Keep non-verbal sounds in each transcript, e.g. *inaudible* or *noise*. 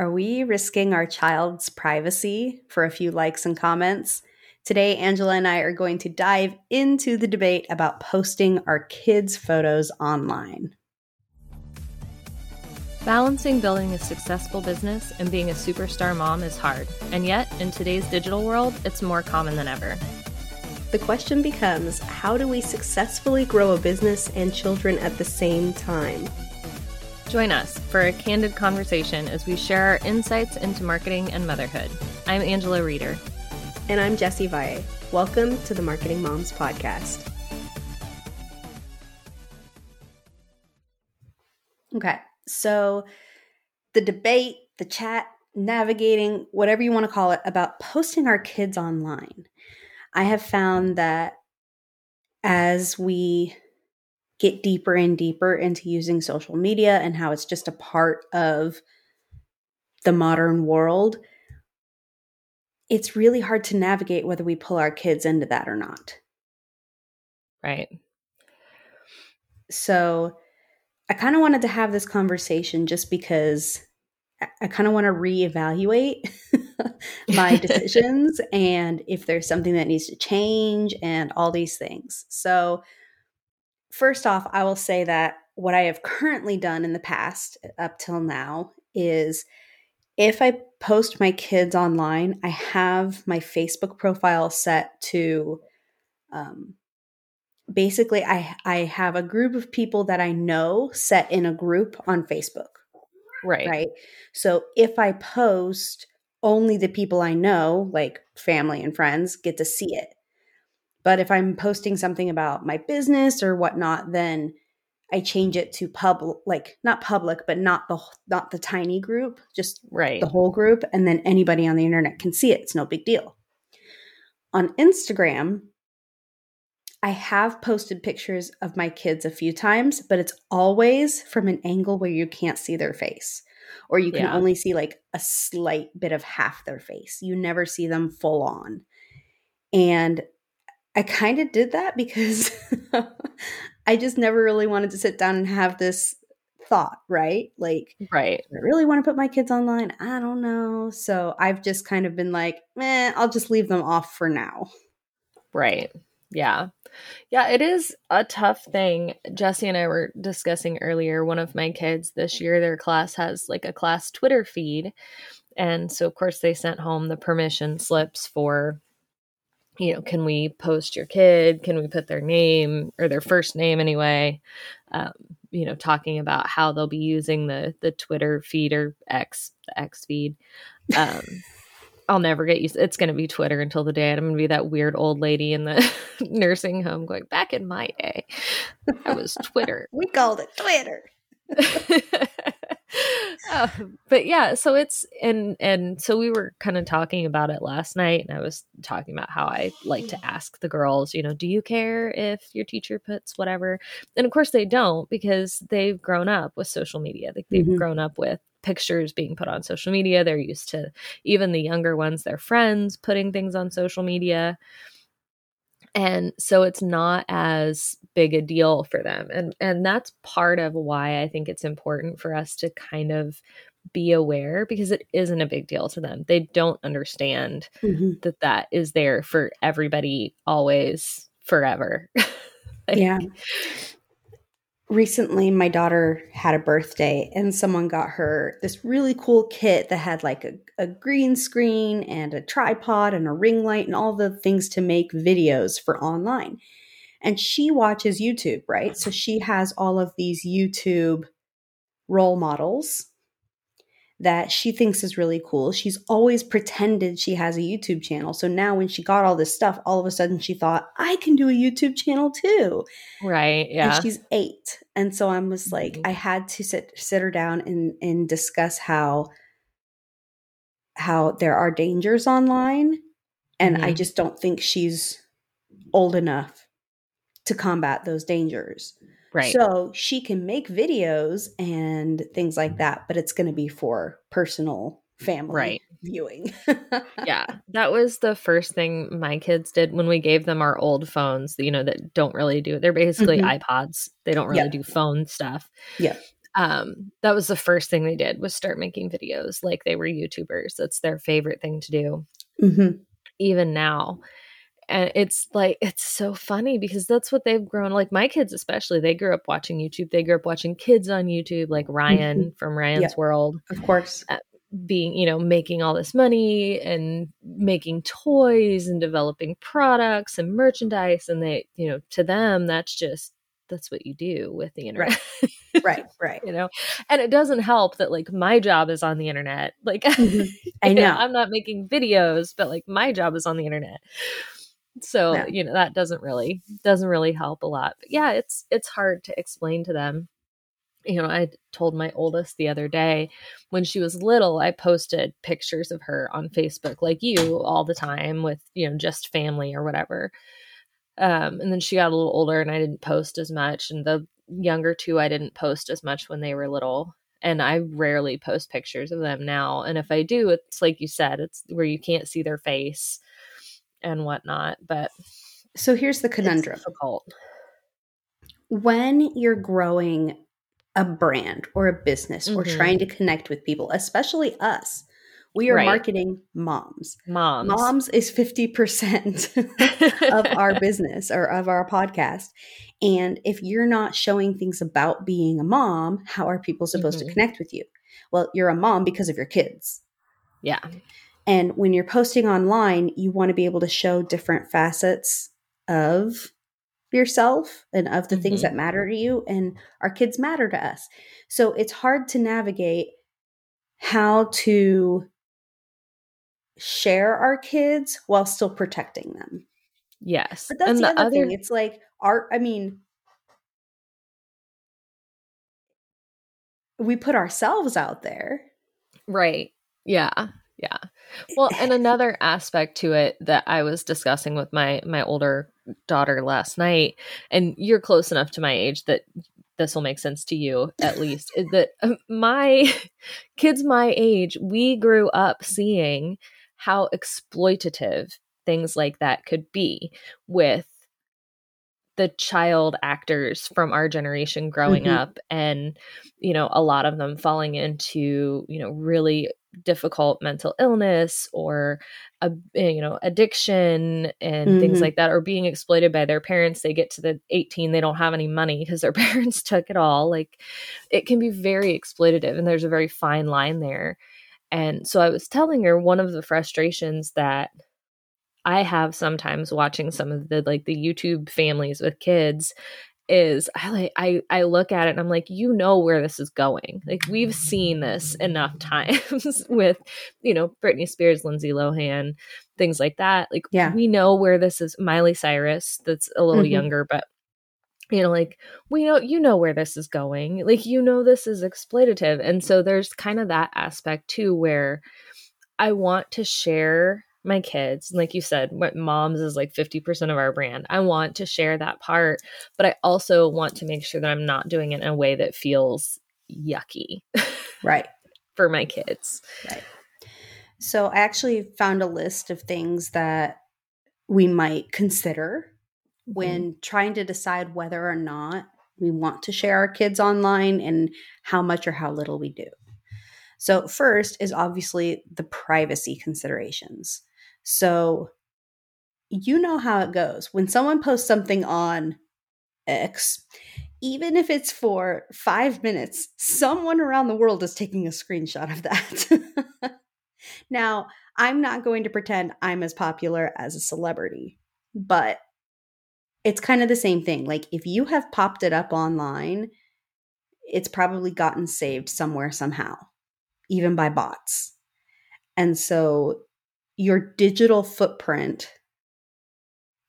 Are we risking our child's privacy for a few likes and comments? Today, Angela and I are going to dive into the debate about posting our kids' photos online. Balancing building a successful business and being a superstar mom is hard, and yet, in today's digital world, it's more common than ever. The question becomes how do we successfully grow a business and children at the same time? Join us for a candid conversation as we share our insights into marketing and motherhood. I'm Angela Reeder. And I'm Jessie Valle. Welcome to the Marketing Moms Podcast. Okay, so the debate, the chat, navigating, whatever you want to call it, about posting our kids online. I have found that as we get deeper and deeper into using social media and how it's just a part of the modern world, it's really hard to navigate whether we pull our kids into that or not. Right. So I kind of wanted to have this conversation just because I kind of want to reevaluate *laughs* my *laughs* decisions and if there's something that needs to change and all these things. So, first off, I will say that what I have currently done in the past up till now is if I post my kids online, I have my Facebook profile set to um, basically I I have a group of people that I know set in a group on Facebook. Right. Right. So if I post only the people I know, like family and friends, get to see it. But if I'm posting something about my business or whatnot, then I change it to public, like not public, but not the not the tiny group, just right. the whole group, and then anybody on the internet can see it. It's no big deal. On Instagram, I have posted pictures of my kids a few times, but it's always from an angle where you can't see their face, or you can yeah. only see like a slight bit of half their face. You never see them full on, and I kind of did that because *laughs* I just never really wanted to sit down and have this thought, right? Like, right. I really want to put my kids online. I don't know. So I've just kind of been like, eh, I'll just leave them off for now. Right. Yeah. Yeah, it is a tough thing. Jessie and I were discussing earlier. One of my kids this year, their class has like a class Twitter feed. And so, of course, they sent home the permission slips for you know, can we post your kid? Can we put their name or their first name anyway? Um, you know, talking about how they'll be using the the Twitter feed or X, the X feed. Um, *laughs* I'll never get used. It's going to be Twitter until the day I'm going to be that weird old lady in the *laughs* nursing home going back in my day. I was Twitter. *laughs* we called it Twitter. Uh, *laughs* but yeah, so it's and and so we were kind of talking about it last night, and I was talking about how I like to ask the girls, you know, do you care if your teacher puts whatever? And of course they don't because they've grown up with social media. Like they've mm-hmm. grown up with pictures being put on social media. They're used to even the younger ones, their friends putting things on social media and so it's not as big a deal for them. And and that's part of why i think it's important for us to kind of be aware because it isn't a big deal to them. They don't understand mm-hmm. that that is there for everybody always forever. *laughs* Like, yeah. Recently my daughter had a birthday and someone got her this really cool kit that had like a, a, green screen and a tripod and a ring light and all the things to make videos for online and she watches youtube right so she has all of these youtube role models that she thinks is really cool. She's always pretended she has a YouTube channel. So now when she got all this stuff, all of a sudden she thought, I can do a YouTube channel too. Right. Yeah. And she's eight. And so I was like, mm-hmm. I had to sit sit her down and and discuss how how there are dangers online. And mm-hmm. I just don't think she's old enough to combat those dangers. Right. So she can make videos and things like that, but it's going to be for personal family right. viewing. *laughs* yeah. That was the first thing my kids did when we gave them our old phones, you know, that don't really do it. They're basically mm-hmm. iPods. They don't really do phone stuff. Yeah. um, that was the first thing they did was start making videos like they were YouTubers. That's their favorite thing to do. Mm-hmm. Even now. And it's like it's so funny because that's what they've grown like my kids especially they grew up watching YouTube. They grew up watching kids on YouTube like Ryan Mm-hmm. from Ryan's Yeah. World Of course. being you know making all this money and making toys and developing products and merchandise and they you know to them that's just that's what you do with the internet Right, *laughs* right. you know and it doesn't help that like my job is on the internet like Mhm. *laughs* I know, know. i'm not making videos but like my job is on the internet so Yeah. you know that doesn't really doesn't really help a lot. But yeah it's it's hard to explain to them. You know i told my oldest the other day when she was little i posted pictures of her on facebook like you all the time with you know just family or whatever. Um and then she got a little older and i didn't post as much and the younger two i didn't post as much when they were little. And i rarely post pictures of them now. And if i do it's like you said it's where you can't see their face and whatnot but So here's the conundrum. difficult when you're growing a brand or a business or Mhm. trying to connect with people, especially us, we are Right. marketing moms. moms Moms is 50% *laughs* of our *laughs* business or of our podcast. And if you're not showing things about being a mom, how are people supposed Mhm. to connect with you? Well, you're a mom because of your kids. yeah And when you're posting online, you want to be able to show different facets of yourself and of the things Mhm. that matter to you. And our kids matter to us. So it's hard to navigate how to share our kids while still protecting them. yes But that's and the, the other, other thing. It's like our, I mean, we put ourselves out there. Right. Yeah. Yeah. Well, and another aspect to it that I was discussing with my my older daughter last night, and you're close enough to my age that this will make sense to you at least, is that uh, my *laughs* kids my age, we grew up seeing how exploitative things like that could be with the child actors from our generation growing Mhm. up and you know a lot of them falling into you know really difficult mental illness or a you know addiction and things Mhm. like that or being exploited by their parents they get to the 18 they don't have any money because their *laughs* parents took it all like it can be very exploitative and there's a very fine line there and so i was telling her one of the frustrations that I have sometimes watching some of the like the YouTube families with kids is I like I I look at it and I'm like you know where this is going. Like we've seen this enough *laughs* times with you know Britney Spears, Lindsay Lohan, things like that. Like Yeah. we know where this is Miley Cyrus that's a little Mhm. younger but you know like we know you know where this is going. Like you know this is exploitative and so there's kind of that aspect too where I want to share my kids. Like you said, what moms is like 50% of our brand. I want to share that part, but I also want to make sure that I'm not doing it in a way that feels yucky Right. *laughs* for my kids. Right. So I actually found a list of things that we might consider when mm-hmm. trying to decide whether or not we want to share our kids online and how much or how little we do. So, first is obviously the privacy considerations. So, you know how it goes. When someone posts something on X, even if it's for five minutes, someone around the world is taking a screenshot of that. *laughs* now, I'm not going to pretend I'm as popular as a celebrity, but it's kind of the same thing. Like, if you have popped it up online, it's probably gotten saved somewhere, somehow, even by bots. And so, your digital footprint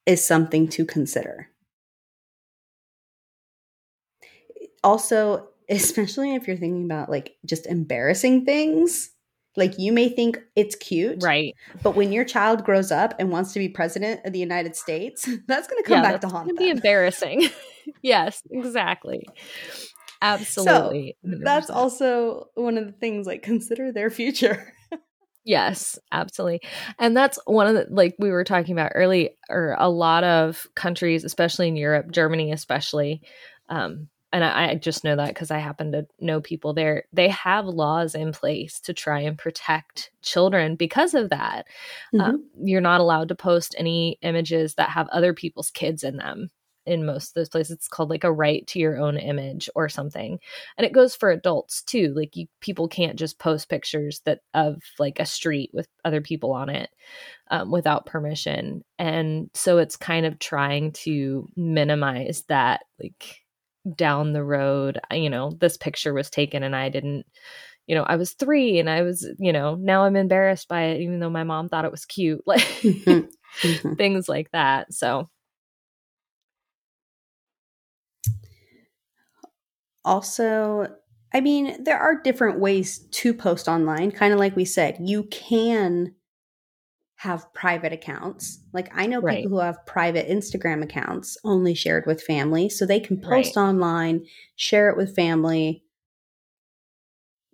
is something to consider. Also, *laughs* especially if you're thinking about like just embarrassing things, like you may think it's cute, Right. but when your child grows up and wants to be president of the United States, *laughs* that's going to come back to haunt them. be embarrassing. *laughs* yes, exactly. Absolutely. That's also one of the things like consider their future. Yes, absolutely. And that's one of the like we were talking about early or a lot of countries, especially in Europe, Germany especially, um, and I, I just know that because I happen to know people there, they have laws in place to try and protect children because of that. Mm-hmm. Um, you're not allowed to post any images that have other people's kids in them in most of those places it's called like a right to your own image or something and it goes for adults too like you, people can't just post pictures that of like a street with other people on it um, without permission and so it's kind of trying to minimize that like down the road you know this picture was taken and i didn't you know i was three and i was you know now i'm embarrassed by it even though my mom thought it was cute *laughs* like mm-hmm. *laughs* Mm-hmm. things like that so also i mean there are different ways to post online kind of like we said you can have private accounts like i know right. people who have private instagram accounts only shared with family so they can post right. online share it with family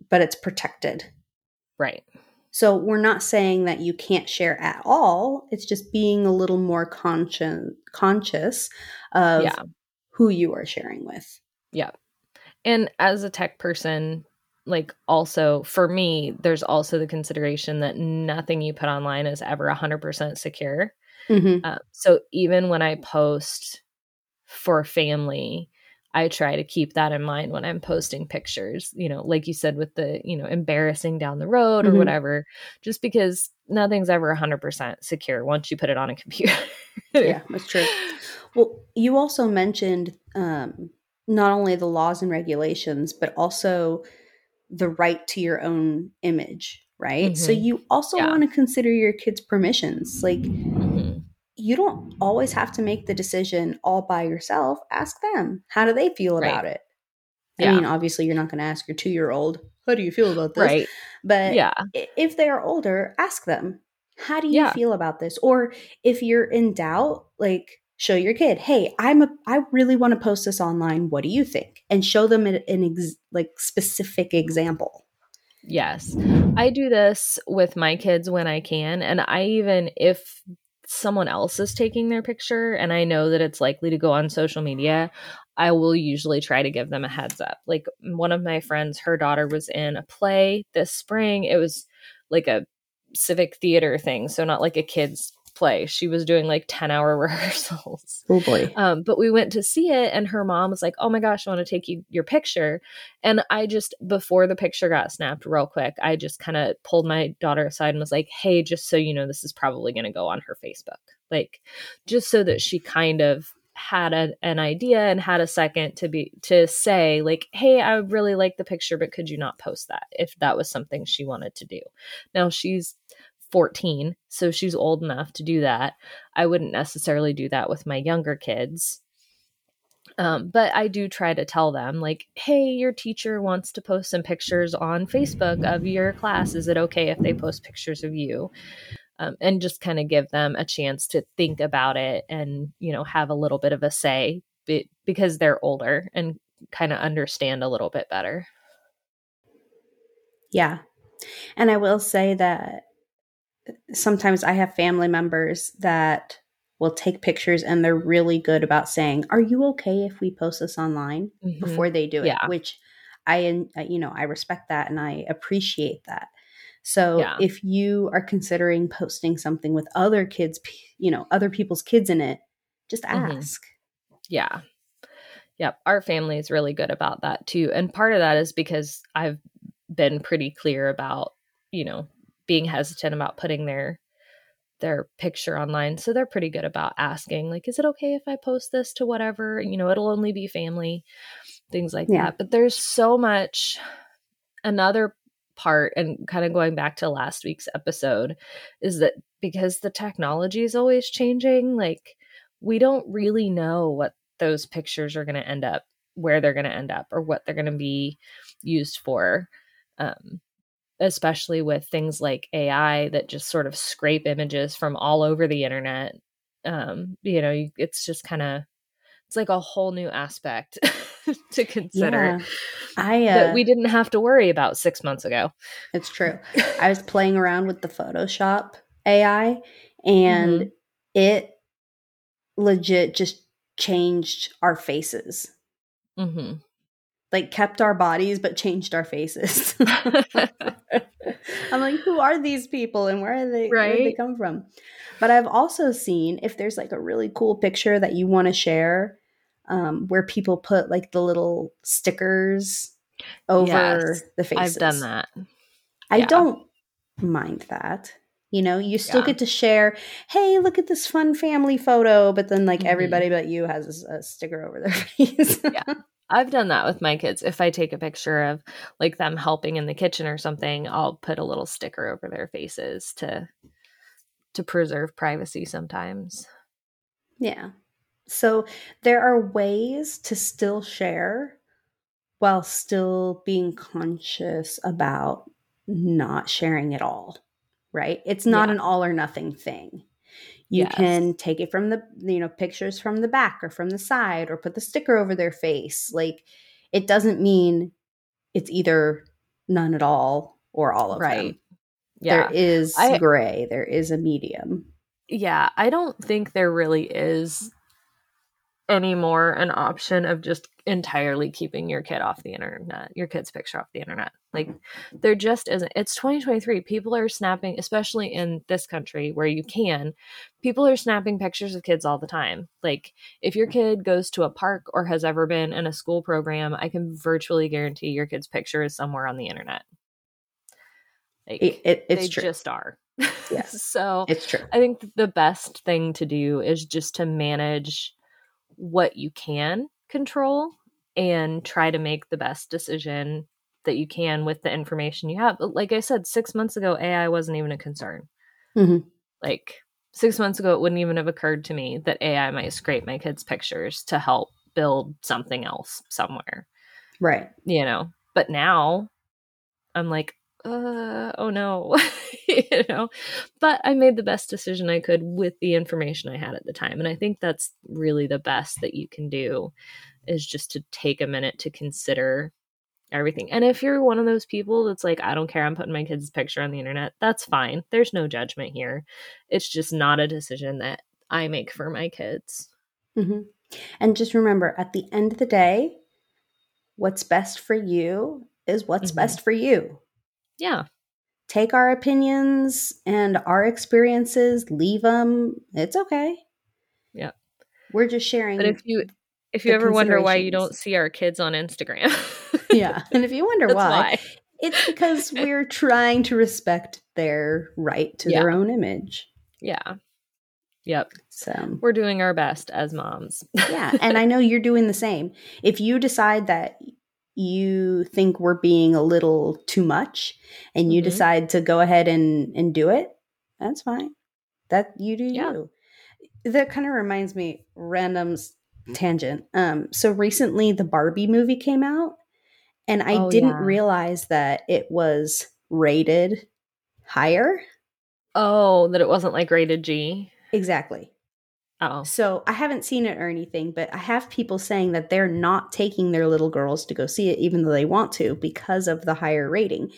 but it's protected right so we're not saying that you can't share at all it's just being a little more conscious conscious of yeah. who you are sharing with yeah and as a tech person, like also for me, there's also the consideration that nothing you put online is ever 100% secure. Mm-hmm. Uh, so even when I post for family, I try to keep that in mind when I'm posting pictures, you know, like you said, with the, you know, embarrassing down the road or mm-hmm. whatever, just because nothing's ever 100% secure once you put it on a *laughs* computer. yeah, that's true. Well, you also mentioned um, not only the laws and regulations, but also the right to your own image, right? Mm-hmm. So you also yeah. want to consider your kids' permissions. Like, mm-hmm. you don't always have to make the decision all by yourself. Ask them. How do they feel right. about it? Yeah. I mean, obviously, you're not going to ask your two year old, How do you feel about this? Right. But yeah. if they are older, ask them, How do you yeah. feel about this? Or if you're in doubt, like, show your kid hey i'm a i really want to post this online. What do you think? And show them an, an ex, like specific example. Yes. I do this with my kids when i can and i even if someone else is taking their picture and i know that it's likely to go on social media i will usually try to give them a heads up. Like one of my friends her daughter was in a play this spring. It was like a civic theater thing so not like a kids play. She was doing like 10 hour *laughs* rehearsals. Oh boy. Um, but we went to see it and her mom was like, Oh my gosh, I want to take you your picture. And I just, before the picture got snapped real quick, I just kind of pulled my daughter aside and was like, Hey, just so you know, this is probably going to go on her Facebook. Like, just so that she kind of had a, an idea and had a second to be to say like hey i really like the picture but could you not post that if that was something she wanted to do now she's 14, so she's old enough to do that. I wouldn't necessarily do that with my younger kids. Um, but I do try to tell them, like, hey, your teacher wants to post some pictures on Facebook of your class. Is it okay if they post pictures of you? Um, and just kind of give them a chance to think about it and, you know, have a little bit of a say because they're older and kind of understand a little bit better. Yeah. And I will say that sometimes I have family members that will take pictures and they're really good about saying, "Are you okay if we post this online?" Mm-hmm. before they do it, yeah. which I uh, you know, I respect that and I appreciate that. So yeah. if you are considering posting something with other kids, you know, other people's kids in it, just mm-hmm. ask. Mm-hmm. Yeah. Yep, our family is really good about that too. And part of that is because I've been pretty clear about, you know, being hesitant about putting their their picture online. So they're pretty good about asking, like, is it okay if I post this to whatever? You know, it'll only be family, things like yeah. that. But there's so much another part and kind of going back to last week's episode is that because the technology is always changing, like we don't really know what those pictures are going to end up, where they're going to end up, or what they're going to be used for. Um, especially with things like AI that just sort of scrape images from all over the internet. Um, you know, it's just kind of it's like a whole new aspect *laughs* to consider. Yeah. I uh, that we didn't have to worry about six months ago. It's true. *laughs* I was playing around with the Photoshop AI, and mm-hmm. it legit just changed our faces. Mm-hmm. like kept our bodies but changed our faces. *laughs* I'm like, who are these people and where are they right? where do they come from? But I've also seen if there's like a really cool picture that you want to share, um, where people put like the little stickers over yes, the faces. I've done that. I yeah. don't mind that. You know, you still yeah. get to share, hey, look at this fun family photo, but then like mm-hmm. everybody but you has a, a sticker over their *laughs* face. yeah. I've done that with my kids. If I take a picture of like them helping in the kitchen or something, I'll put a little sticker over their faces to to preserve privacy sometimes. Yeah. So there are ways to still share while still being conscious about not sharing it all, right? It's not yeah. an all or nothing thing. You yes. can take it from the, you know, pictures from the back or from the side or put the sticker over their face. Like it doesn't mean it's either none at all or all of right. them. Yeah. There is I, gray, there is a medium. Yeah, I don't think there really is anymore an option of just entirely keeping your kid off the internet, your kid's picture off the internet. Like there just isn't. It's 2023. People are snapping, especially in this country where you can, people are snapping pictures of kids all the time. Like if your kid goes to a park or has ever been in a school program, I can virtually guarantee your kid's picture is somewhere on the internet. Like it, it, it's they true. just are. Yes. *laughs* so it's true. I think the best thing to do is just to manage what you can control and try to make the best decision that you can with the information you have. But like I said, six months ago, AI wasn't even a concern. Mm-hmm. Like six months ago, it wouldn't even have occurred to me that AI might scrape my kids' pictures to help build something else somewhere. Right. You know, but now I'm like, uh, oh no, *laughs* you know, but I made the best decision I could with the information I had at the time. And I think that's really the best that you can do is just to take a minute to consider everything. And if you're one of those people that's like, I don't care, I'm putting my kid's picture on the internet, that's fine. There's no judgment here. It's just not a decision that I make for my kids. Mm-hmm. And just remember at the end of the day, what's best for you is what's mm-hmm. best for you. Yeah. Take our opinions and our experiences, leave them. It's okay. Yeah. We're just sharing. But if you if you ever wonder why you don't see our kids on Instagram. *laughs* yeah. And if you wonder why, why, it's because *laughs* we're trying to respect their right to yeah. their own image. Yeah. Yep. So we're doing our best as moms. yeah. *laughs* And I know you're doing the same. If you decide that you think we're being a little too much and you mm-hmm. decide to go ahead and and do it that's fine that you do yeah. you that kind of reminds me random tangent um so recently the barbie movie came out and i oh, didn't yeah. realize that it was rated higher oh that it wasn't like rated g exactly Oh. So I haven't seen it or anything, but I have people saying that they're not taking their little girls to go see it, even though they want to, because of the higher rating.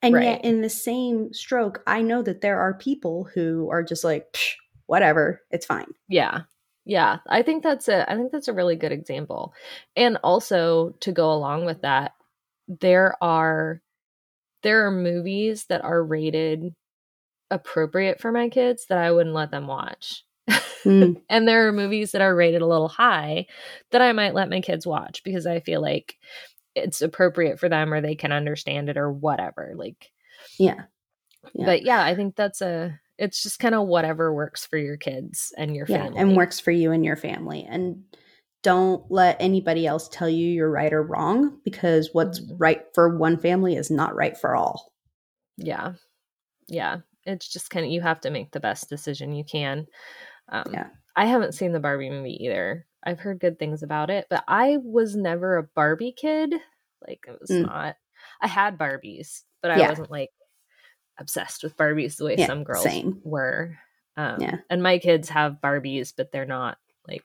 And right. yet, in the same stroke, I know that there are people who are just like, whatever, it's fine. Yeah. Yeah. I think that's a I think that's a really good example. And also to go along with that, there are there are movies that are rated appropriate for my kids that I wouldn't let them watch Mm. *laughs* and there are movies that are rated a little high that I might let my kids watch because I feel like it's appropriate for them or they can understand it or whatever. Like, yeah. yeah. But yeah, I think that's a, it's just kind of whatever works for your kids and your yeah, family. And works for you and your family. And don't let anybody else tell you you're right or wrong because what's mm-hmm. right for one family is not right for all. Yeah. Yeah. It's just kind of, you have to make the best decision you can. Um, yeah. I haven't seen the Barbie movie either. I've heard good things about it, but I was never a Barbie kid. Like it was mm. not. I had Barbies, but I yeah. wasn't like obsessed with Barbies the way yeah, some girls same. were. Um, yeah. And my kids have Barbies, but they're not like,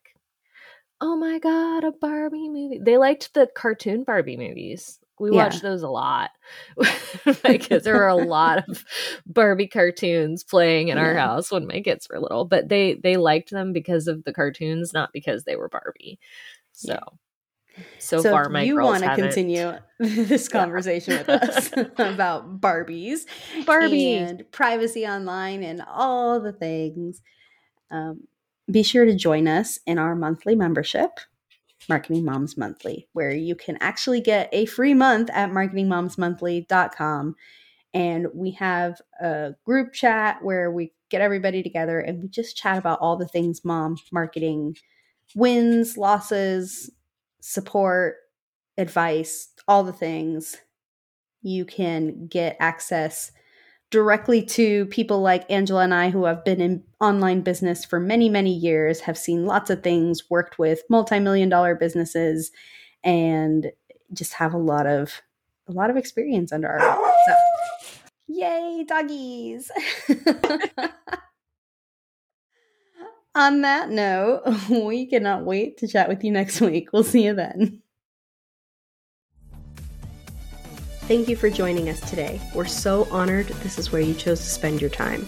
oh my god, a Barbie movie. They liked the cartoon Barbie movies. We yeah. watched those a lot. *laughs* *laughs* because there were a lot of Barbie cartoons playing in yeah. our house when my kids were little, but they they liked them because of the cartoons, not because they were Barbie. So, So, so far, my. If you want to continue *laughs* this conversation with us about Barbies, Barbie, and privacy online, and all the things. Um, be sure to join us in our monthly membership, Marketing Moms Monthly, where you can actually get a free month at marketingmomsmonthly.com. And we have a group chat where we get everybody together and we just chat about all the things mom marketing wins, losses, support, advice, all the things. You can get access directly to people like Angela and I, who have been in online business for many, many years, have seen lots of things, worked with multi-million dollar businesses, and just have a lot of a lot of experience under our belt. So, yay, doggies! *laughs* On that note, *laughs* we cannot wait to chat with you next week. We'll see you then. Thank you for joining us today. We're so honored this is where you chose to spend your time.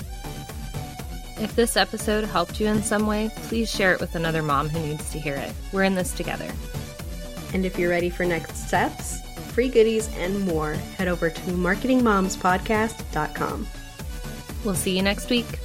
If this episode helped you in some way, please share it with another mom who needs to hear it. We're in this together. And if you're ready for next steps, free goodies, and more, head over to marketingmomspodcast.com. We'll see you next week.